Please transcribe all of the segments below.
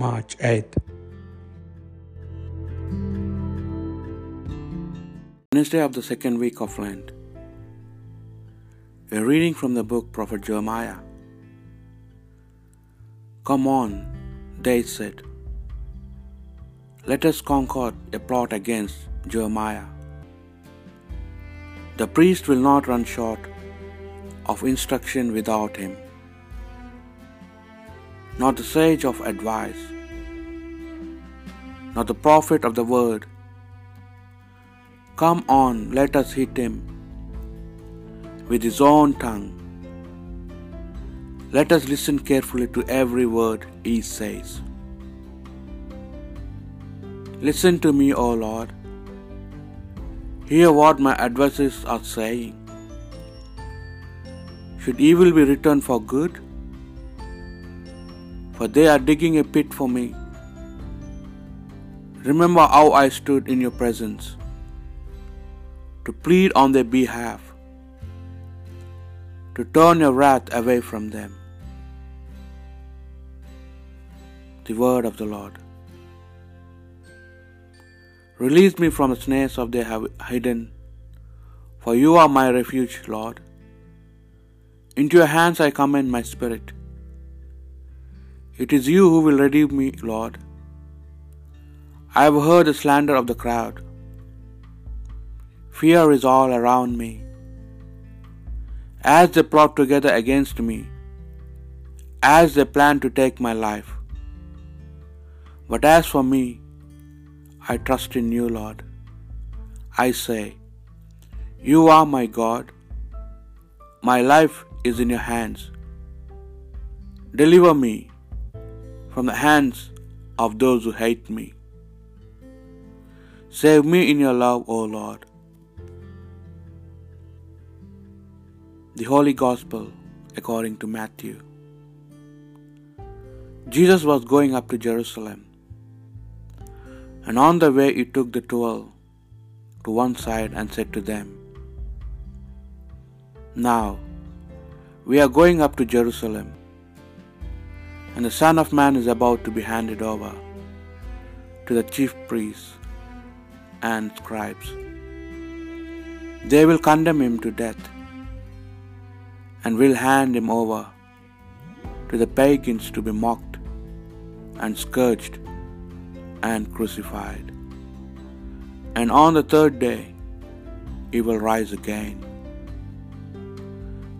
March 8th. Wednesday of the second week of Lent. A reading from the book Prophet Jeremiah. Come on, they said. Let us concord a plot against Jeremiah. The priest will not run short of instruction without him, nor the sage of advice, not the prophet of the word. Come on, let us hit him with his own tongue. Let us listen carefully to every word he says. Listen to me, O Lord. Hear what my adversaries are saying. Should evil be returned for good? For they are digging a pit for me. Remember how I stood in your presence to plead on their behalf, to turn your wrath away from them. The word of the Lord. Release me from the snares of have hidden, for you are my refuge, Lord. Into your hands I commend my spirit. It is you who will redeem me, Lord. I have heard the slander of the crowd. Fear is all around me. As they plot together against me, as they plan to take my life. But as for me, I trust in you, Lord. I say, You are my God. My life is in your hands. Deliver me from the hands of those who hate me. Save me in your love, O Lord. The Holy Gospel according to Matthew. Jesus was going up to Jerusalem, and on the way he took the twelve to one side and said to them, Now we are going up to Jerusalem, and the Son of Man is about to be handed over to the chief priests and scribes. They will condemn him to death and will hand him over to the pagans to be mocked and scourged and crucified. And on the third day he will rise again.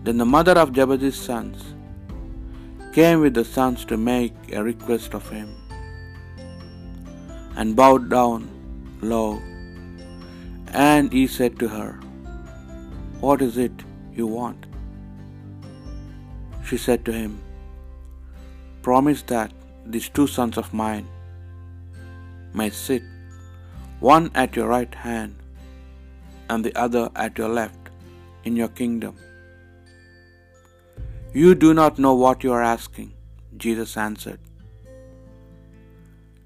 Then the mother of Zebedee's sons came with the sons to make a request of him, and bowed down low. And he said to her, What is it you want? She said to him, Promise that these two sons of mine may sit, one at your right hand and the other at your left, in your kingdom. You do not know what you are asking, Jesus answered.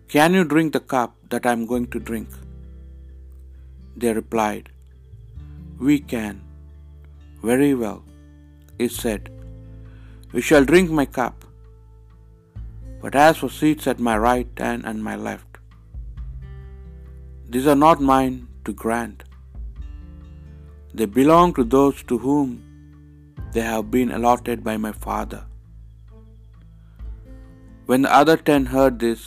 Can you drink the cup that I am going to drink? They replied, We can. Very well, he said. You shall drink my cup. But as for seats at my right hand and my left, these are not mine to grant. They belong to those to whom they have been allotted by my Father. When the other ten heard this,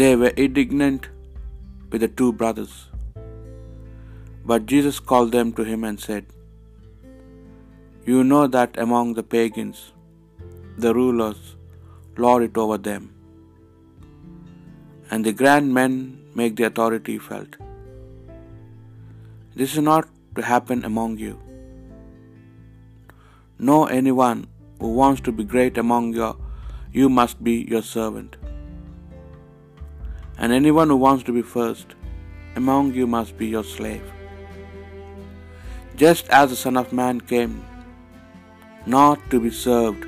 they were indignant with the two brothers. But Jesus called them to him and said, You know that among the pagans, the rulers lord it over them, and the grand men make the authority felt. This is not to happen among you. No, anyone who wants to be great among you, you must be your servant. And anyone who wants to be first among you must be your slave. Just as the Son of Man came not to be served,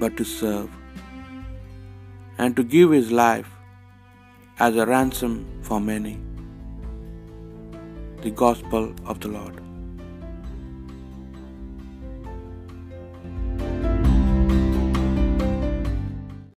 but to serve, and to give his life as a ransom for many. The Gospel of the Lord.